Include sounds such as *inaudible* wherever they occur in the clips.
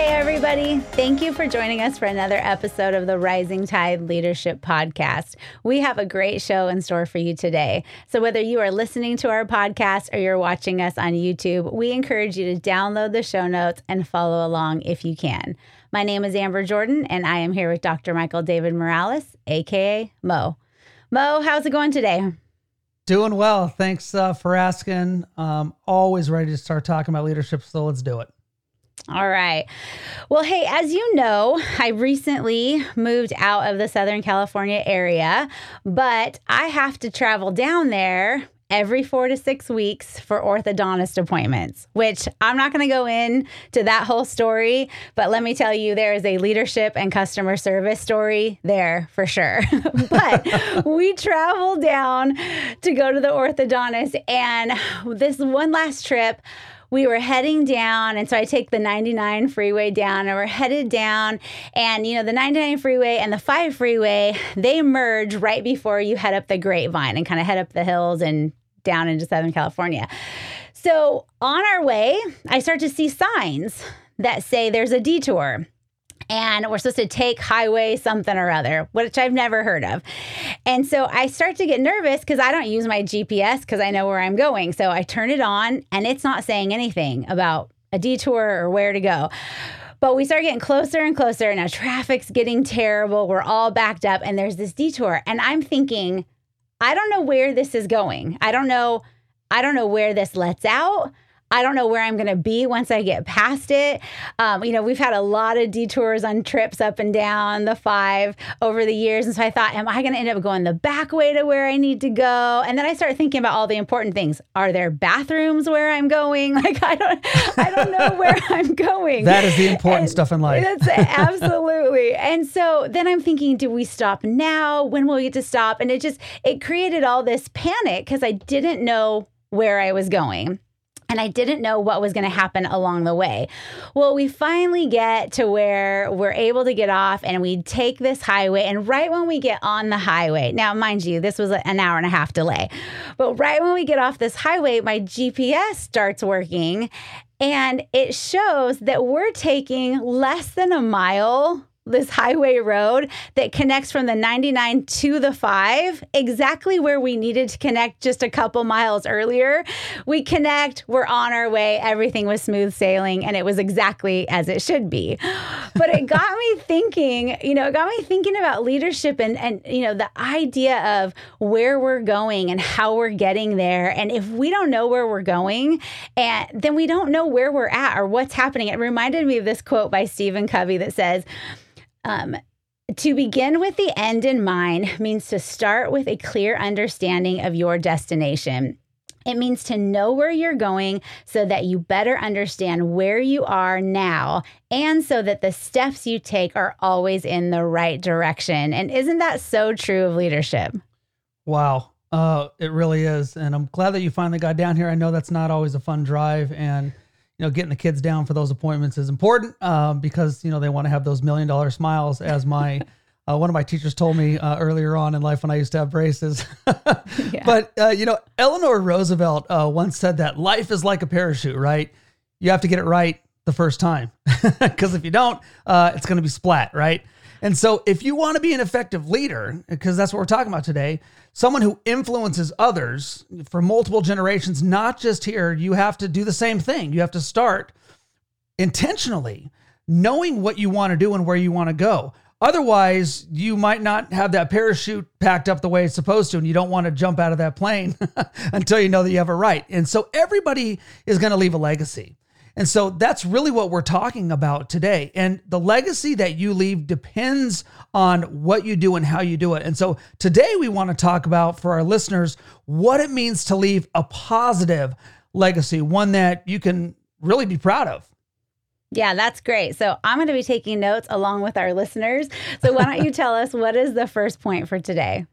Hey, everybody. Thank you for joining us for another episode of the Rising Tide Leadership Podcast. We have a great show in store for you today. So, whether you are listening to our podcast or you're watching us on YouTube, we encourage you to download the show notes and follow along if you can. My name is Amber Jordan, and I am here with Dr. Michael David Morales, AKA Mo. Mo, how's it going today? Doing well. Thanks uh, for asking. Um, always ready to start talking about leadership, so let's do it. All right. Well, hey, as you know, I recently moved out of the Southern California area, but I have to travel down there every four to six weeks for orthodontist appointments, which I'm not going to go in to that whole story, but let me tell you, there is a leadership and customer service story there for sure. *laughs* but *laughs* we travel down to go to the orthodontist, and this one last trip, we were heading down. And so I take the 99 freeway down and we're headed down. And, you know, the 99 freeway and the 5 freeway, they merge right before you head up the grapevine and kind of head up the hills and down into Southern California. So on our way, I start to see signs that say there's a detour and we're supposed to take highway something or other, which I've never heard of. And so I start to get nervous because I don't use my GPS because I know where I'm going. So I turn it on and it's not saying anything about a detour or where to go. But we start getting closer and closer. And now traffic's getting terrible. We're all backed up and there's this detour. And I'm thinking, I don't know where this is going. I don't know. I don't know where this lets out. I don't know where I'm going to be once I get past it. Um, you know, we've had a lot of detours on trips up and down the five over the years. And so I thought, am I going to end up going the back way to where I need to go? And then I started thinking about all the important things. Are there bathrooms where I'm going? *laughs* Like, I don't, I don't know *laughs* where I'm going. That is the important and stuff in life. That's *laughs* absolutely. and so then I'm thinking, do we stop now? When will we get to stop? And it just, it created all this panic because I didn't know where I was going and I didn't know what was going to happen along the way. Well, we finally get to where we're able to get off and we take this highway. And right when we get on the highway, now, mind you, this was an hour and a half delay, but right when we get off this highway, my GPS starts working and it shows that we're taking less than a mile this highway road that connects from the 99 to the 5 exactly where we needed to connect just a couple miles earlier. We connect we're on our way everything was smooth sailing and it was exactly as it should be. But it *laughs* got me thinking you know it got me thinking about leadership and and you know the idea of where we're going and how we're getting there. And if we don't know where we're going and then we don't know where we're at or what's happening. It reminded me of this quote by Stephen Covey that says um, to begin with the end in mind means to start with a clear understanding of your destination. It means to know where you're going so that you better understand where you are now and so that the steps you take are always in the right direction. And isn't that so true of leadership? Wow. Uh, it really is. And I'm glad that you finally got down here. I know that's not always a fun drive. And you know, getting the kids down for those appointments is important um, because you know they want to have those million dollar smiles. As my *laughs* uh, one of my teachers told me uh, earlier on in life when I used to have braces. *laughs* yeah. But uh, you know, Eleanor Roosevelt uh, once said that life is like a parachute, right? You have to get it right the first time *laughs* because if you don't, uh, it's going to be splat, right? And so, if you want to be an effective leader, because that's what we're talking about today, someone who influences others for multiple generations, not just here, you have to do the same thing. You have to start intentionally knowing what you want to do and where you want to go. Otherwise, you might not have that parachute packed up the way it's supposed to, and you don't want to jump out of that plane *laughs* until you know that you have it right. And so, everybody is going to leave a legacy. And so that's really what we're talking about today. And the legacy that you leave depends on what you do and how you do it. And so today we want to talk about for our listeners what it means to leave a positive legacy, one that you can really be proud of. Yeah, that's great. So I'm going to be taking notes along with our listeners. So why don't you *laughs* tell us what is the first point for today?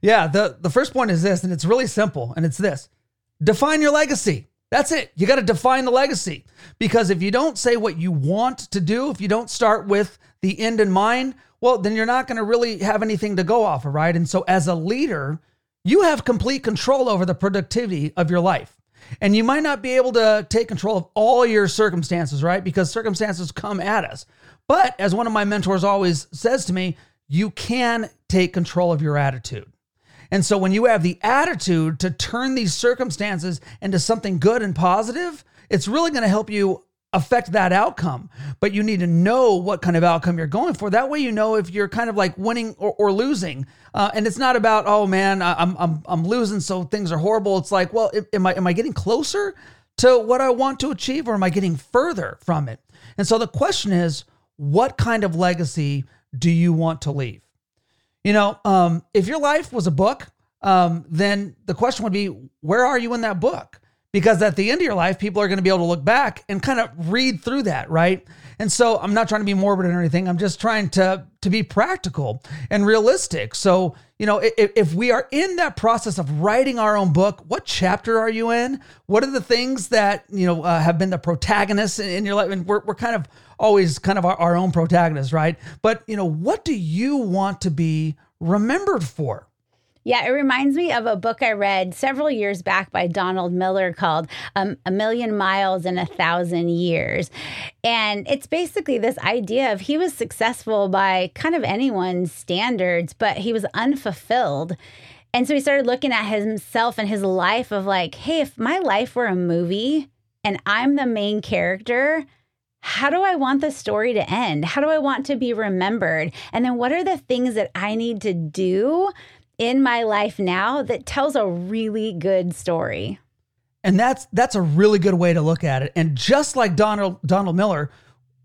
Yeah, the, the first point is this, and it's really simple, and it's this define your legacy. That's it. You got to define the legacy because if you don't say what you want to do, if you don't start with the end in mind, well, then you're not going to really have anything to go off of, right? And so as a leader, you have complete control over the productivity of your life. And you might not be able to take control of all your circumstances, right? Because circumstances come at us. But as one of my mentors always says to me, you can take control of your attitude. And so when you have the attitude to turn these circumstances into something good and positive, it's really going to help you affect that outcome. But you need to know what kind of outcome you're going for. That way, you know if you're kind of like winning or, or losing. Uh, and it's not about oh man, I'm I'm I'm losing, so things are horrible. It's like, well, am I am I getting closer to what I want to achieve, or am I getting further from it? And so the question is, what kind of legacy do you want to leave? You know, um, if your life was a book, um, then the question would be, where are you in that book? Because at the end of your life, people are going to be able to look back and kind of read through that, right? And so I'm not trying to be morbid or anything. I'm just trying to to be practical and realistic. So, you know, if, if we are in that process of writing our own book, what chapter are you in? What are the things that, you know, uh, have been the protagonists in, in your life? And we're, we're kind of always kind of our, our own protagonists, right? But, you know, what do you want to be remembered for? Yeah, it reminds me of a book I read several years back by Donald Miller called um, A Million Miles in a Thousand Years. And it's basically this idea of he was successful by kind of anyone's standards, but he was unfulfilled. And so he started looking at himself and his life of like, hey, if my life were a movie and I'm the main character, how do I want the story to end? How do I want to be remembered? And then what are the things that I need to do in my life now that tells a really good story? And that's that's a really good way to look at it. And just like Donald Donald Miller,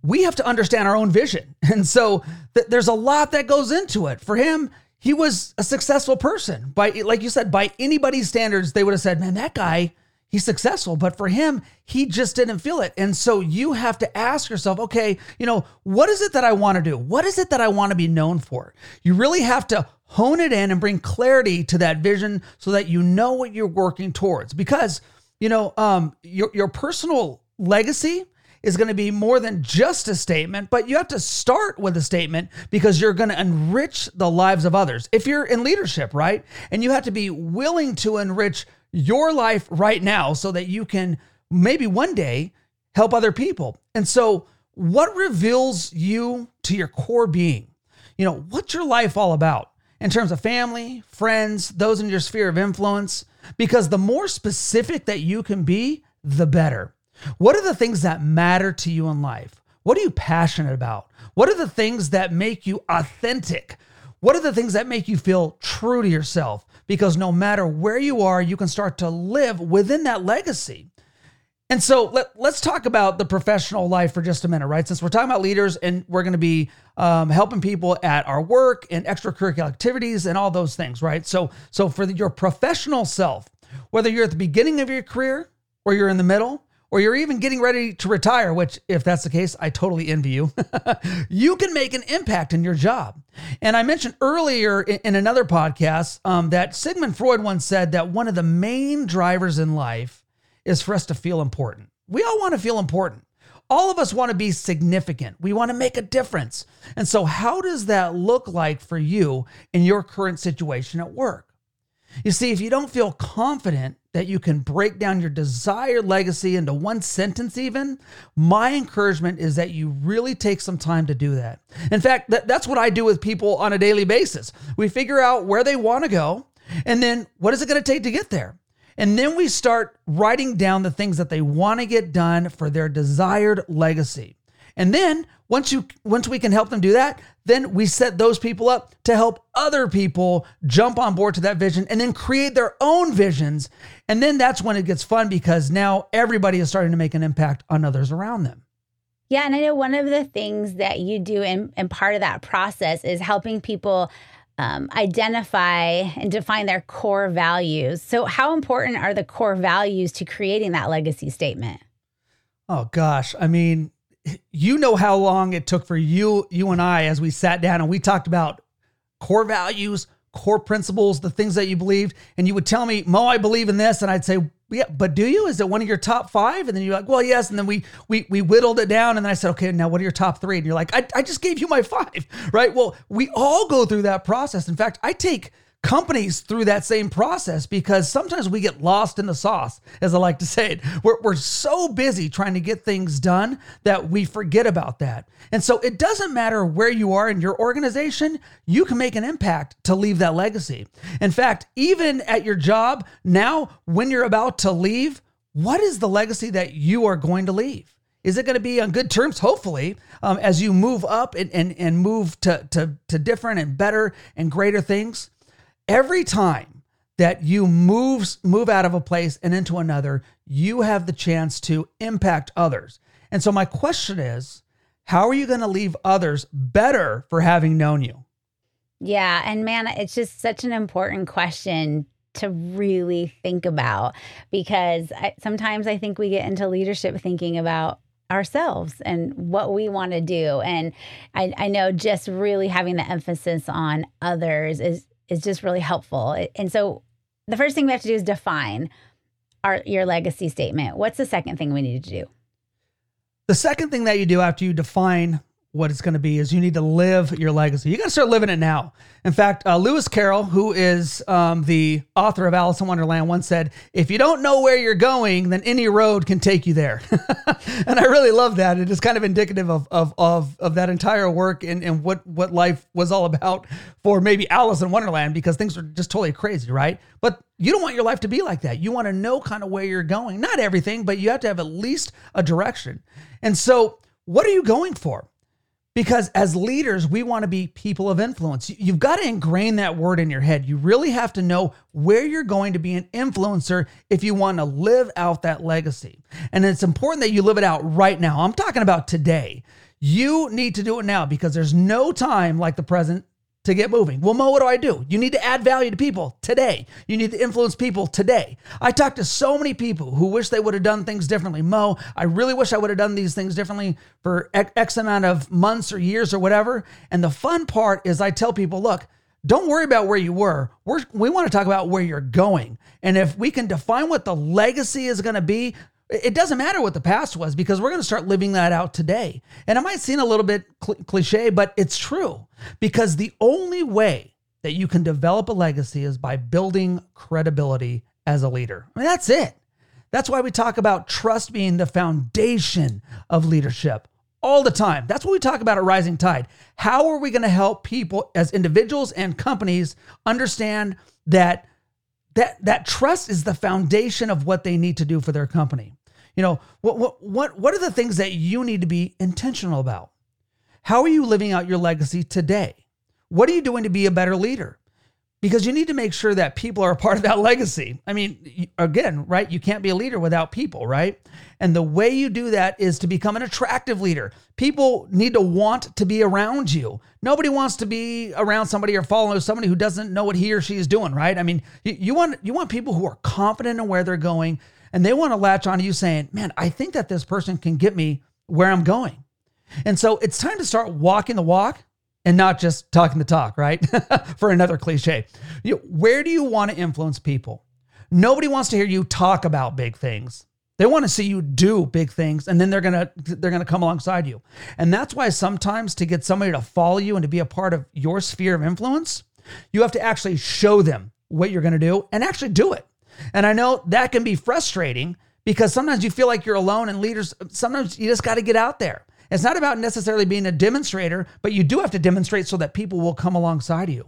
we have to understand our own vision. *laughs* And so th- there's a lot that goes into it. For him, he was a successful person. By like you said, by anybody's standards, they would have said, "Man, that guy he's successful. But for him, he just didn't feel it. And so you have to ask yourself, okay, you know, what is it that I want to do? What is it that I want to be known for? You really have to hone it in and bring clarity to that vision so that you know what you're working towards. Because, you know, um, your, your personal legacy is going to be more than just a statement, but you have to start with a statement because you're going to enrich the lives of others. If you're in leadership, right? And you have to be willing to enrich your life right now so that you can maybe one day help other people. And so, what reveals you to your core being? You know, what's your life all about in terms of family, friends, those in your sphere of influence? Because the more specific that you can be, the better. What are the things that matter to you in life? What are you passionate about? What are the things that make you authentic? What are the things that make you feel true to yourself? Because no matter where you are, you can start to live within that legacy. And so let, let's talk about the professional life for just a minute, right? Since we're talking about leaders and we're going to be um, helping people at our work and extracurricular activities and all those things, right? So, so for the, your professional self, whether you're at the beginning of your career or you're in the middle, or you're even getting ready to retire, which, if that's the case, I totally envy you, *laughs* you can make an impact in your job. And I mentioned earlier in, in another podcast um, that Sigmund Freud once said that one of the main drivers in life is for us to feel important. We all want to feel important. All of us want to be significant. We want to make a difference. And so, how does that look like for you in your current situation at work? You see, if you don't feel confident that you can break down your desired legacy into one sentence, even, my encouragement is that you really take some time to do that. In fact, that, that's what I do with people on a daily basis. We figure out where they want to go, and then what is it going to take to get there? And then we start writing down the things that they want to get done for their desired legacy. And then once you once we can help them do that, then we set those people up to help other people jump on board to that vision and then create their own visions. And then that's when it gets fun because now everybody is starting to make an impact on others around them. Yeah, and I know one of the things that you do and, and part of that process is helping people um, identify and define their core values. So, how important are the core values to creating that legacy statement? Oh gosh, I mean, you know how long it took for you you and I as we sat down and we talked about core values, core principles, the things that you believed, and you would tell me, "Mo, I believe in this," and I'd say, yeah, but do you? Is it one of your top five? And then you're like, well, yes. And then we we we whittled it down, and then I said, okay, now what are your top three? And you're like, I, I just gave you my five, *laughs* right? Well, we all go through that process. In fact, I take companies through that same process because sometimes we get lost in the sauce, as I like to say it. We're, we're so busy trying to get things done that we forget about that. And so it doesn't matter where you are in your organization, you can make an impact to leave that legacy. In fact, even at your job now, when you're about to leave, what is the legacy that you are going to leave? Is it going to be on good terms? Hopefully, um, as you move up and, and, and move to, to, to different and better and greater things every time that you move move out of a place and into another, you have the chance to impact others. And so my question is, how are you going to leave others better for having known you? Yeah, and man, it's just such an important question to really think about because I, sometimes I think we get into leadership thinking about ourselves and what we want to do. And I, I know just really having the emphasis on others is is just really helpful. And so the first thing we have to do is define our your legacy statement. What's the second thing we need to do? The second thing that you do after you define what it's going to be is you need to live your legacy. You got to start living it now. In fact, uh, Lewis Carroll, who is um, the author of Alice in Wonderland, once said, "If you don't know where you're going, then any road can take you there." *laughs* and I really love that. It is kind of indicative of of of, of that entire work and, and what what life was all about for maybe Alice in Wonderland, because things are just totally crazy, right? But you don't want your life to be like that. You want to know kind of where you're going. Not everything, but you have to have at least a direction. And so, what are you going for? Because as leaders, we want to be people of influence. You've got to ingrain that word in your head. You really have to know where you're going to be an influencer if you want to live out that legacy. And it's important that you live it out right now. I'm talking about today. You need to do it now because there's no time like the present to get moving. Well, Mo, what do I do? You need to add value to people today. You need to influence people today. I talk to so many people who wish they would have done things differently. Mo, I really wish I would have done these things differently for X amount of months or years or whatever. And the fun part is I tell people, look, don't worry about where you were. We're, we want to talk about where you're going. And if we can define what the legacy is going to be, it doesn't matter what the past was because we're going to start living that out today. And it might seem a little bit cl- cliche, but it's true because the only way that you can develop a legacy is by building credibility as a leader. I mean, that's it. That's why we talk about trust being the foundation of leadership all the time. That's what we talk about at Rising Tide. How are we going to help people as individuals and companies understand that that that trust is the foundation of what they need to do for their company? You know, what what what what are the things that you need to be intentional about? How are you living out your legacy today? What are you doing to be a better leader? Because you need to make sure that people are a part of that legacy. I mean, again, right? You can't be a leader without people, right? And the way you do that is to become an attractive leader. People need to want to be around you. Nobody wants to be around somebody or follow somebody who doesn't know what he or she is doing, right? I mean, you, want you want people who are confident in where they're going and they want to latch onto you saying, man, I think that this person can get me where I'm going. And so it's time to start walking the walk and not just talking the talk, right? *laughs* For another cliche. You know, where do you want to influence people? Nobody wants to hear you talk about big things. They want to see you do big things and then they're going to they're going to come alongside you. And that's why sometimes to get somebody to follow you and to be a part of your sphere of influence, you have to actually show them what you're going to do and actually do it. And I know that can be frustrating because sometimes you feel like you're alone and leaders, sometimes you just got to get out there. It's not about necessarily being a demonstrator, but you do have to demonstrate so that people will come alongside you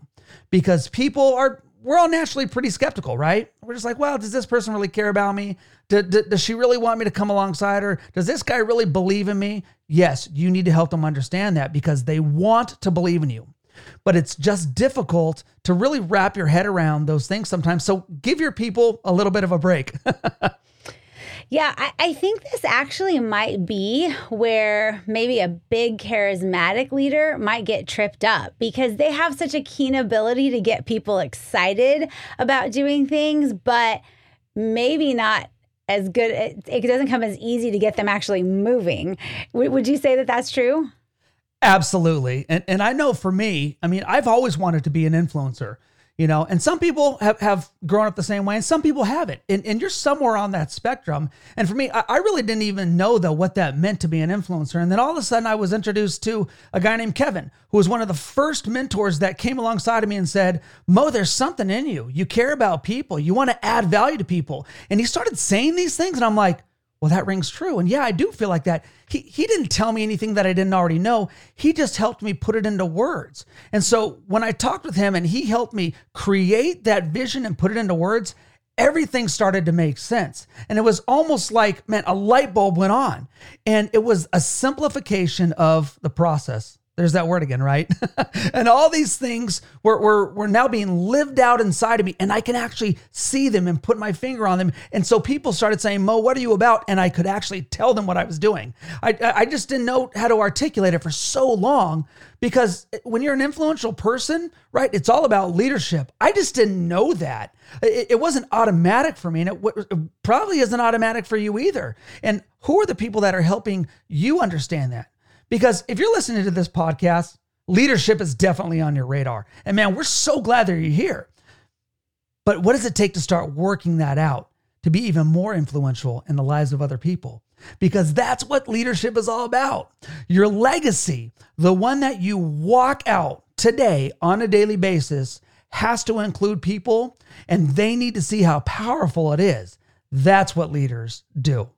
because people are, we're all naturally pretty skeptical, right? We're just like, well, does this person really care about me? Does, does she really want me to come alongside her? Does this guy really believe in me? Yes, you need to help them understand that because they want to believe in you but it's just difficult to really wrap your head around those things sometimes. So give your people a little bit of a break. *laughs* yeah, I, I, think this actually might be where maybe a big charismatic leader might get tripped up because they have such a keen ability to get people excited about doing things, but maybe not as good. It, it doesn't come as easy to get them actually moving. W- would you say that that's true? Absolutely. And and I know for me, I mean, I've always wanted to be an influencer. you know and some people have, have grown up the same way and some people haven't. And, and you're somewhere on that spectrum. And for me I, I really didn't even know though what that meant to be an influencer. And then all of a sudden i was introduced to a guy named kevin who was one of the first mentors that came alongside of me and said mo there's something in you. You care about people. You want to add value to people. And he started saying these things and i'm like well, that rings true. And yeah, I do feel like that. He, he didn't tell me anything that I didn't already know. He just helped me put it into words. And so when I talked with him and he helped me create that vision and put it into words, everything started to make sense. And it was almost like, man, a light bulb went on. And it was a simplification of the process. There's that word again, right? *laughs* and all these things were, were, were now being lived out inside of me, and I can actually see them and put my finger on them. And so people started saying, Mo, what are you about? And I could actually tell them what I was doing. I, I just didn't know how to articulate it for so long because when you're an influential person, right, it's all about leadership. I just didn't know that. It, it wasn't automatic for me, and it, it probably isn't automatic for you either. And who are the people that are helping you understand that? Because if you're listening to this podcast, leadership is definitely on your radar. And man, we're so glad that you're here. But what does it take to start working that out to be even more influential in the lives of other people? Because that's what leadership is all about. Your legacy, the one that you walk out today on a daily basis, has to include people and they need to see how powerful it is. That's what leaders do.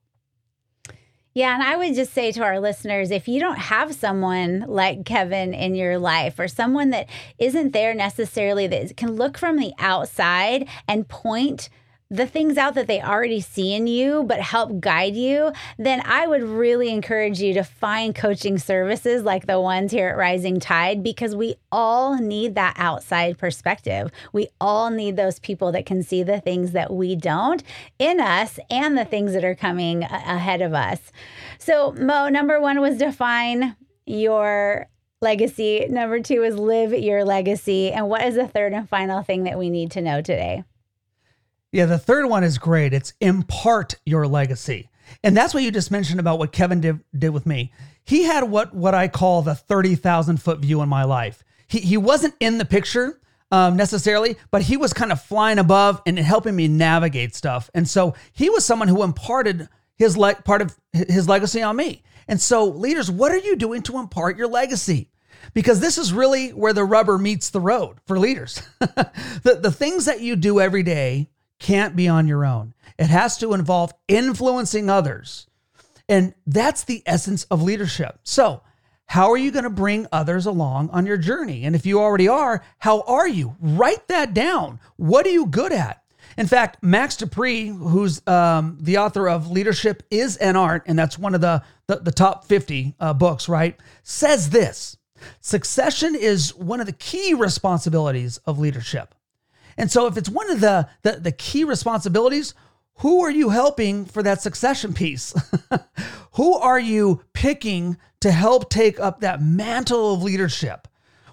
Yeah, and I would just say to our listeners if you don't have someone like Kevin in your life or someone that isn't there necessarily that can look from the outside and point the things out that they already see in you, but help guide you, then I would really encourage you to find coaching services like the ones here at Rising Tide because we all need that outside perspective. We all need those people that can see the things that we don't in us and the things that are coming ahead of us. So, Mo, number one was define your legacy. Number two is live your legacy. And what is the third and final thing that we need to know today? Yeah, the third one is great. It's impart your legacy. And that's what you just mentioned about what Kevin did, did with me. He had what what I call the 30,000 foot view in my life. He, he wasn't in the picture um, necessarily, but he was kind of flying above and helping me navigate stuff. And so he was someone who imparted his le- part of his legacy on me. And so, leaders, what are you doing to impart your legacy? Because this is really where the rubber meets the road for leaders. *laughs* the, the things that you do every day can't be on your own. It has to involve influencing others. And that's the essence of leadership. So, how are you going to bring others along on your journey? And if you already are, how are you? Write that down. What are you good at? In fact, Max De Pree, who's um, the author of Leadership is an Art, and that's one of the, the, the top 50 uh, books, right, says this Succession is one of the key responsibilities of leadership. And so if it's one of the, the, the key responsibilities, who are you helping for that succession piece? *laughs* who are you picking to help take up that mantle of leadership?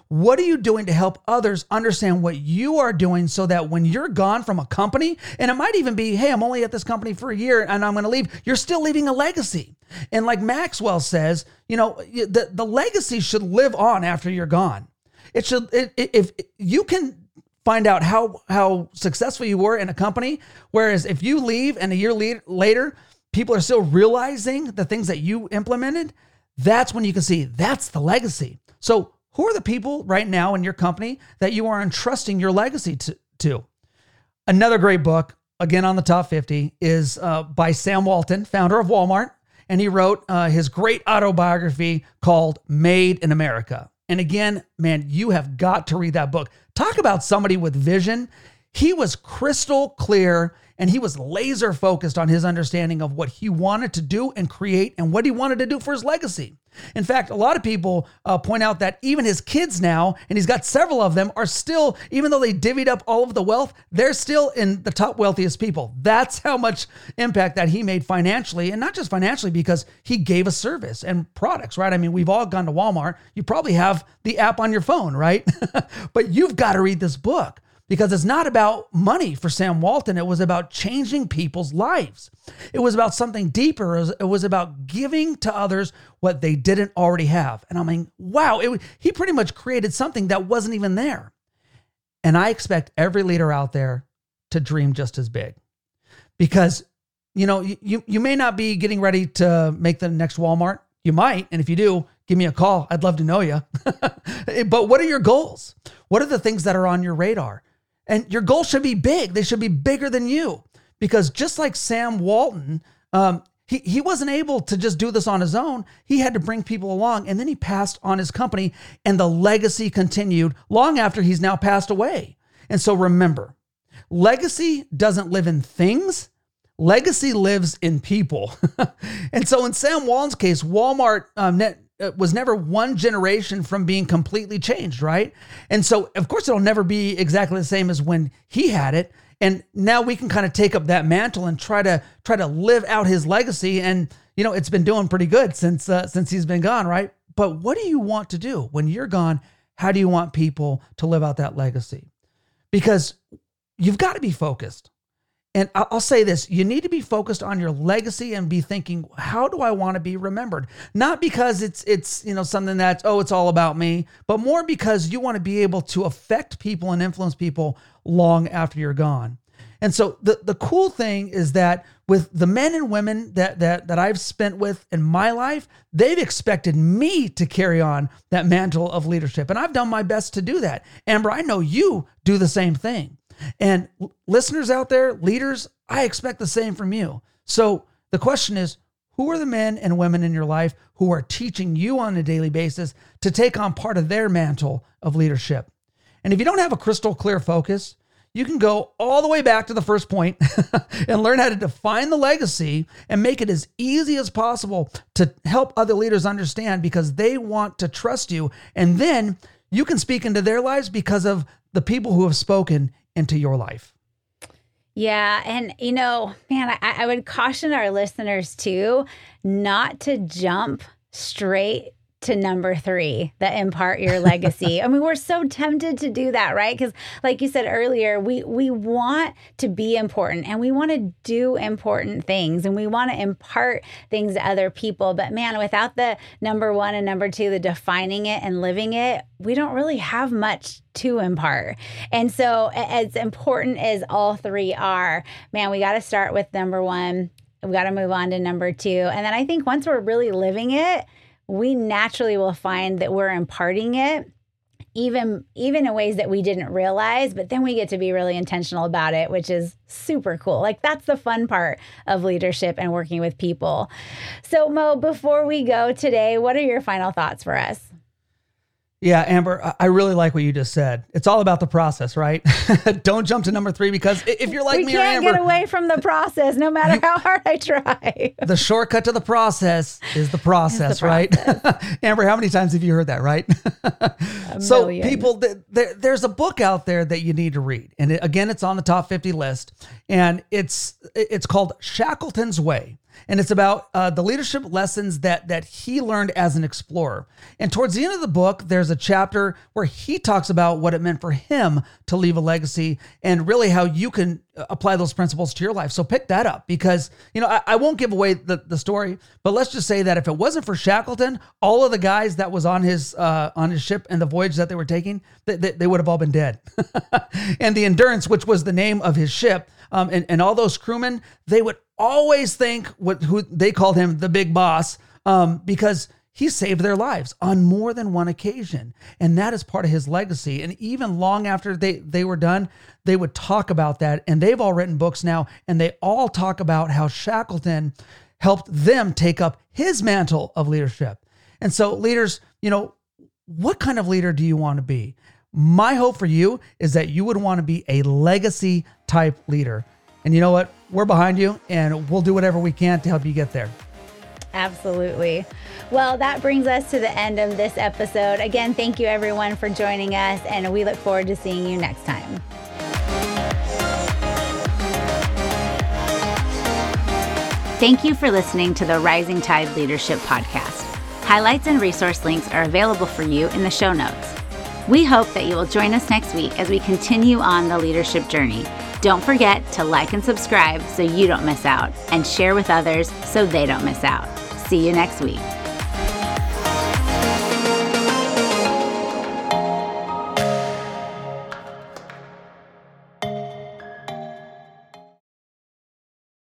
What are you doing to help others understand what you are doing so that when you're gone from a company, and it might even be, hey, I'm only at this company for a year and I'm going to leave, you're still leaving a legacy. And like Maxwell says, you know, the, the legacy should live on after you're gone. It should, it, if you can find out how how successful you were in a company. Whereas if you leave and a year later, people are still realizing the things that you implemented, that's when you can see that's the legacy. So who are the people right now in your company that you are entrusting your legacy to? to? Another great book, again on the top 50, is uh, by Sam Walton, founder of Walmart. And he wrote uh, his great autobiography called Made in America. And again, man, you have got to read that book. Talk about somebody with vision. He was crystal clear and he was laser focused on his understanding of what he wanted to do and create and what he wanted to do for his legacy. In fact, a lot of people uh, point out that even his kids now, and he's got several of them, are still, even though they divvied up all of the wealth, they're still in the top wealthiest people. That's how much impact that he made financially, and not just financially, because he gave a service and products, right? I mean, we've all gone to Walmart. You probably have the app on your phone, right? *laughs* but you've got to read this book because it's not about money for Sam Walton. It was about changing people's lives. It was about something deeper. It was about giving to others what they didn't already have. And I mean, wow, it, he pretty much created something that wasn't even there. And I expect every leader out there to dream just as big because you know you you may not be getting ready to make the next Walmart. You might, and if you do, give me a call. I'd love to know you. *laughs* but what are your goals? What are the things that are on your radar? And your goals should be big. They should be bigger than you because just like Sam Walton, um, he, he wasn't able to just do this on his own. He had to bring people along and then he passed on his company and the legacy continued long after he's now passed away. And so remember, legacy doesn't live in things, legacy lives in people. *laughs* and so in Sam Walton's case, Walmart um, net, was never one generation from being completely changed, right? And so, of course, it'll never be exactly the same as when he had it. And now we can kind of take up that mantle and try to try to live out his legacy. And you know, it's been doing pretty good since uh, since he's been gone, right? But what do you want to do when you're gone? How do you want people to live out that legacy? Because you've got to be focused. And I'll say this you need to be focused on your legacy and be thinking, how do I want to be remembered? Not because it's it's you know something that's oh it's all about me, but more because you want to be able to affect people and influence people long after you're gone. And so the the cool thing is that with the men and women that that that I've spent with in my life, they've expected me to carry on that mantle of leadership, and I've done my best to do that. Amber, I know you do the same thing. And listeners out there, leaders, I expect the same from you. So the question is who are the men and women in your life who are teaching you on a daily basis to take on part of their mantle of leadership? And if you don't have a crystal clear focus, you can go all the way back to the first point *laughs* and learn how to define the legacy and make it as easy as possible to help other leaders understand because they want to trust you. And then you can speak into their lives because of the people who have spoken into your life. Yeah. And, you know, man, I, I would caution our listeners too not to jump straight to number three, the impart your legacy. I mean, we're so tempted to do that, right? Because, like you said earlier, we we want to be important and we want to do important things and we want to impart things to other people. But man, without the number one and number two, the defining it and living it, we don't really have much to impart. And so, as important as all three are, man, we got to start with number one. We got to move on to number two. And then I think once we're really living it, we naturally will find that we're imparting it even even in ways that we didn't realize but then we get to be really intentional about it which is super cool. Like that's the fun part of leadership and working with people. So mo before we go today what are your final thoughts for us yeah, Amber, I really like what you just said. It's all about the process, right? *laughs* Don't jump to number three because if you're like me, we me, can't Amber, get away from the process, no matter *laughs* you, how hard I try. the shortcut to the process is the process, the right? *laughs* Amber, how many times have you heard that, right? so, people, there, there's a book out there that you need to read, and it, again, it's on the top 50 list, and it's it's called Shackleton's Way and it's about uh, the leadership lessons that that he learned as an explorer. And towards the end of the book, there's a chapter where he talks about what it meant for him to leave a legacy, and really how you can apply those principles to your life. So pick that up because you know I, I won't give away the, the story, but let's just say that if it wasn't for Shackleton, all of the guys that was on his uh, on his ship and the voyage that they were taking, they, they, they would have all been dead. *laughs* and the Endurance, which was the name of his ship, um, and, and all those crewmen, they would always think what who they called him the big boss um, because he saved their lives on more than one occasion. And that is part of his legacy. And even long after they they were done they would talk about that. And they've all written books now. And they all talk about how shackleton helped them take up his mantle of leadership. And so leaders you know what kind of leader do you want to be? My hope for you is that you would want to be a legacy type leader. And you know what? We're behind you and we'll do whatever we can to help you get there. Absolutely. Well, that brings us to the end of this episode. Again, thank you everyone for joining us, and we look forward to seeing you next time. Thank you for listening to the Rising Tide Leadership Podcast. Highlights and resource links are available for you in the show notes. We hope that you will join us next week as we continue on the leadership journey don't forget to like and subscribe so you don't miss out, and share with others so they don't miss out. See you next week.